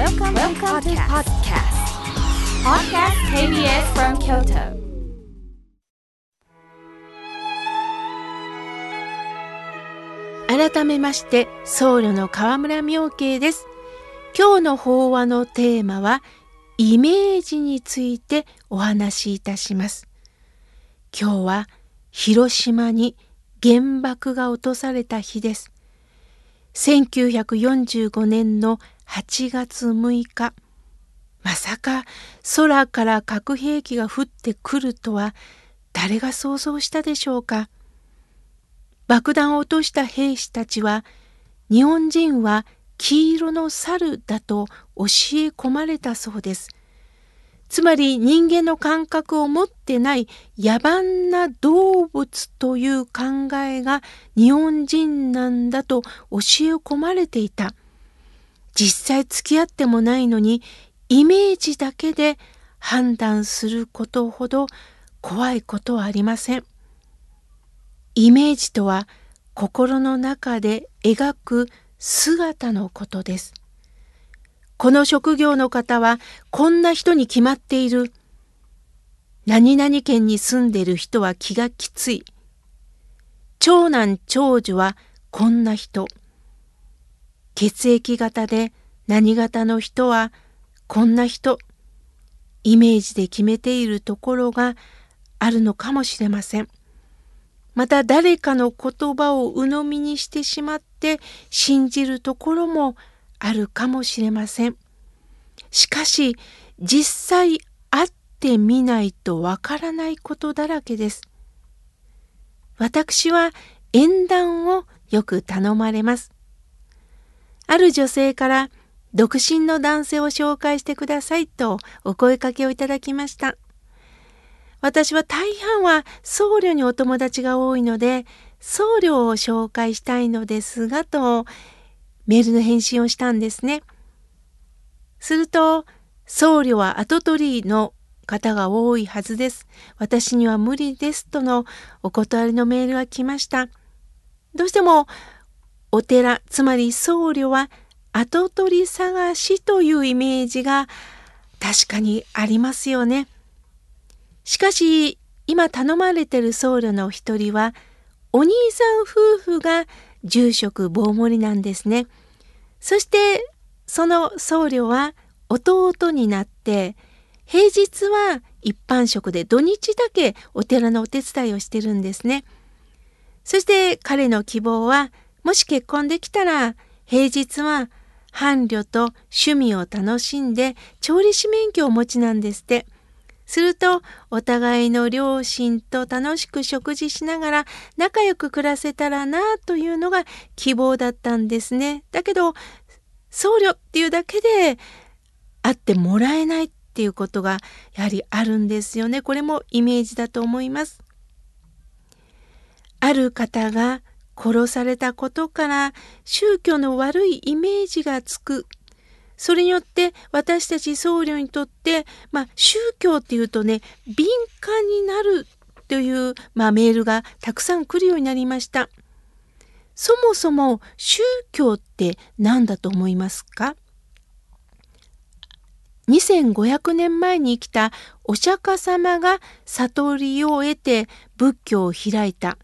Welcome, Welcome to podcast. Podcast KBS from Kyoto. 改めまして僧侶の河村明慶です今日の法話のテーマはイメージについてお話しいたします今日は広島に原爆が落とされた日です1945年の8月6日まさか空から核兵器が降ってくるとは誰が想像したでしょうか爆弾を落とした兵士たちは日本人は黄色の猿だと教え込まれたそうです。つまり人間の感覚を持ってない野蛮な動物という考えが日本人なんだと教え込まれていた。実際付き合ってもないのにイメージだけで判断することほど怖いことはありません。イメージとは心の中で描く姿のことです。この職業の方はこんな人に決まっている。何々県に住んでる人は気がきつい。長男長女はこんな人。血液型で何型の人はこんな人。イメージで決めているところがあるのかもしれません。また誰かの言葉を鵜呑みにしてしまって信じるところもあるかもしれません。しかし実際会ってみないとわからないことだらけです。私は縁談をよく頼まれます。ある女性から独身の男性を紹介してくださいとお声かけをいただきました。私は大半は僧侶にお友達が多いので僧侶を紹介したいのですがとメールの返信をしたんですね。すると僧侶は跡取りの方が多いはずです。私には無理ですとのお断りのメールが来ました。どうしてもお寺つまり僧侶は跡取り探しというイメージが確かにありますよね。しかし今頼まれてる僧侶の一人はお兄さん夫婦が住職棒盛りなんですね。そしてその僧侶は弟になって平日は一般職で土日だけお寺のお手伝いをしてるんですね。そして彼の希望はもし結婚できたら平日は伴侶と趣味を楽しんで調理師免許をお持ちなんですって。するとお互いの両親と楽しく食事しながら仲良く暮らせたらなというのが希望だったんですね。だけど僧侶っていうだけで会ってもらえないっていうことがやはりあるんですよね。これもイメージだと思います。ある方が殺されたことから宗教の悪いイメージがつく。それによって私たち僧侶にとって、まあ、宗教っていうとね敏感になるという、まあ、メールがたくさん来るようになりました。そもそも宗教って何だと思いますか？2500年前に生きたお釈迦様が悟りを得て仏教を開いた。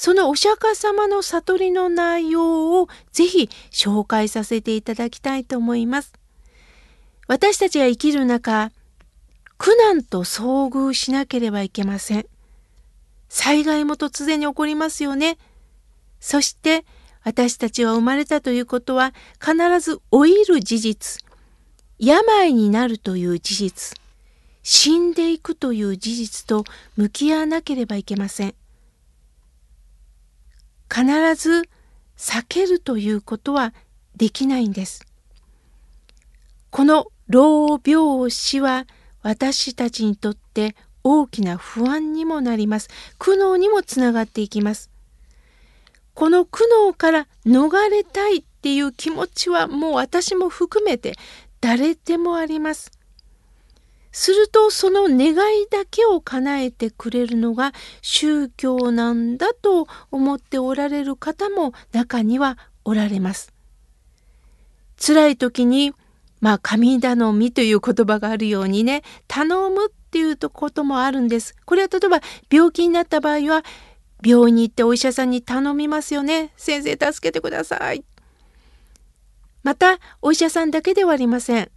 そのお釈迦様の悟りの内容をぜひ紹介させていただきたいと思います。私たちが生きる中、苦難と遭遇しなければいけません。災害も突然に起こりますよね。そして私たちは生まれたということは必ず老いる事実、病になるという事実、死んでいくという事実と向き合わなければいけません。必ず避けるということはできないんです。この老病死は私たちにとって大きな不安にもなります。苦悩にもつながっていきます。この苦悩から逃れたいっていう気持ちはもう私も含めて誰でもあります。するとその願いだけを叶えてくれるのが宗教なんだと思っておられる方も中にはおられます。辛い時にまあ神頼みという言葉があるようにね頼むっていうこともあるんです。これは例えば病気になった場合は病院に行ってお医者さんに頼みますよね。先生助けてください。またお医者さんだけではありません。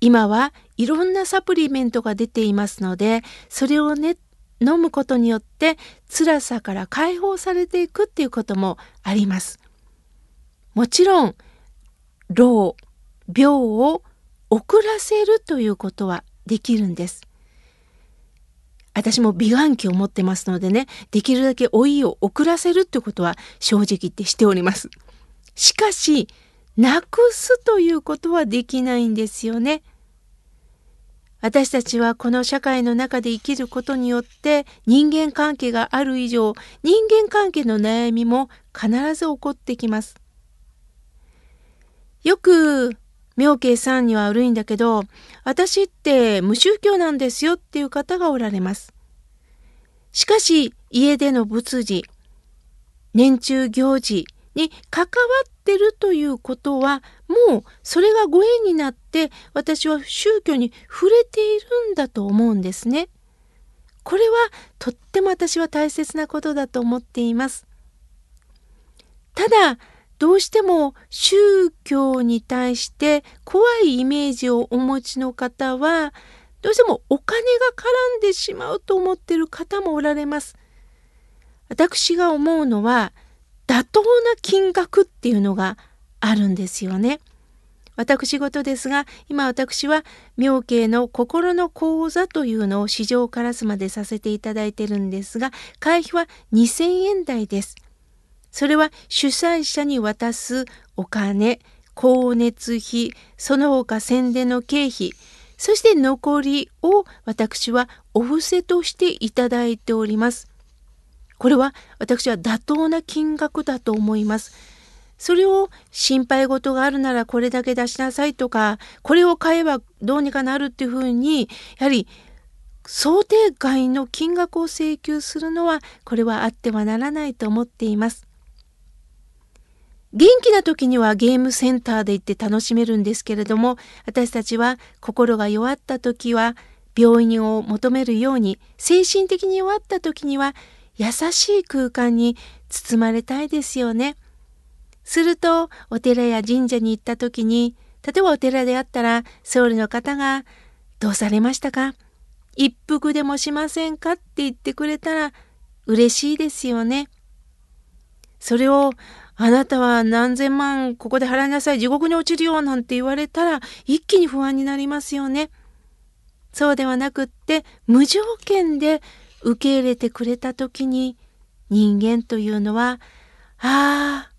今はいろんなサプリメントが出ていますのでそれをね飲むことによって辛さから解放されていくっていうこともあります。もちろん老病を遅らせるということはできるんです。私も美顔器を持ってますのでねできるだけ老いを遅らせるってことは正直言ってしております。しかしなくすということはできないんですよね。私たちはこの社会の中で生きることによって人間関係がある以上人間関係の悩みも必ず起こってきます。よく妙慶さんには悪いんだけど私って無宗教なんですよっていう方がおられます。しかし家での仏事年中行事に関わってるということはもうそれがご縁になって私は宗教に触れているんだと思うんですね。これはとっても私は大切なことだと思っています。ただどうしても宗教に対して怖いイメージをお持ちの方はどうしてもお金が絡んでしまうと思ってる方もおられます。私が思うのは妥当な金額っていうのがあるんですよね。私事ですが今私は妙慶の心の講座というのを市場カラスまでさせていただいてるんですが会費は2000円台です。それは主催者に渡すお金光熱費その他宣伝の経費そして残りを私はお布施としていただいております。これは私は妥当な金額だと思います。それを心配事があるならこれだけ出しなさいとかこれを買えばどうにかなるっていうふうにやはり想定外の金額を請求するのはこれはあってはならないと思っています。元気な時にはゲームセンターで行って楽しめるんですけれども私たちは心が弱った時は病院を求めるように精神的に弱った時には優しい空間に包まれたいですよね。するとお寺や神社に行った時に例えばお寺であったら僧侶の方が「どうされましたか一服でもしませんか?」って言ってくれたら嬉しいですよね。それをあなたは何千万ここで払いなさい地獄に落ちるよなんて言われたら一気に不安になりますよね。そうではなくって無条件で受け入れてくれた時に人間というのはああ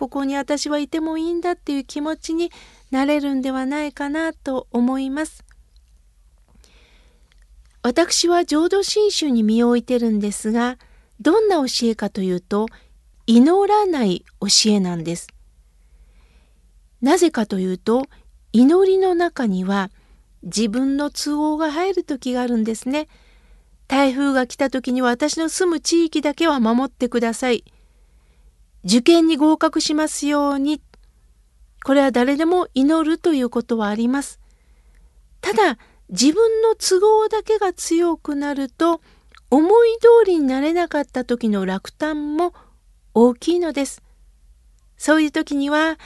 ここに私はいてもいいんだっていう気持ちになれるんではないかなと思います。私は浄土真宗に身を置いてるんですがどんな教えかというと祈らない教えなんです。なぜかというと祈りの中には自分の都合が入る時があるんですね。台風が来た時には私の住む地域だけは守ってください。受験に合格しますように。これは誰でも祈るということはあります。ただ、自分の都合だけが強くなると、思い通りになれなかった時の落胆も大きいのです。そういう時には、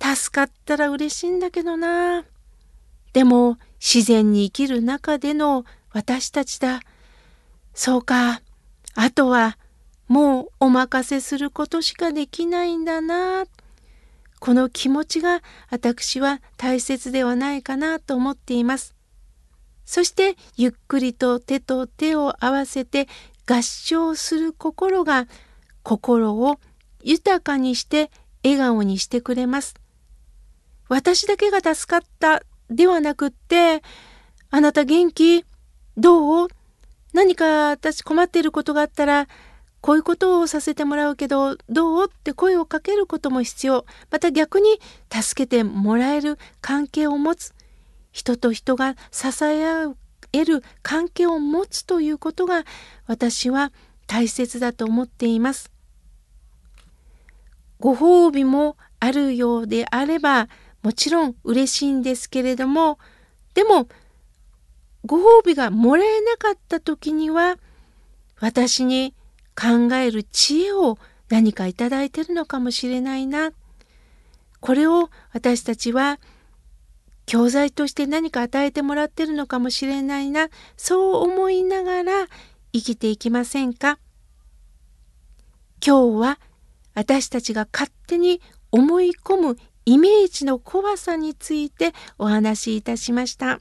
助かったら嬉しいんだけどな。でも、自然に生きる中での私たちだ。そうか。あとはもうお任せすることしかできないんだな。この気持ちが私は大切ではないかなと思っています。そしてゆっくりと手と手を合わせて合唱する心が心を豊かにして笑顔にしてくれます。私だけが助かったではなくってあなた元気？どう？何か私困っていることがあったらこういうことをさせてもらうけどどうって声をかけることも必要また逆に助けてもらえる関係を持つ人と人が支え合える関係を持つということが私は大切だと思っています。ご褒美もあるようであればもちろん嬉しいんですけれどもでもご褒美がもらえなかった時には私に考える知恵を何かいただいてるのかもしれないな。これを私たちは教材として何か与えてもらってるのかもしれないな。そう思いながら生きていきませんか？今日は私たちが勝手に思い込むイメージの怖さについてお話しいたしました。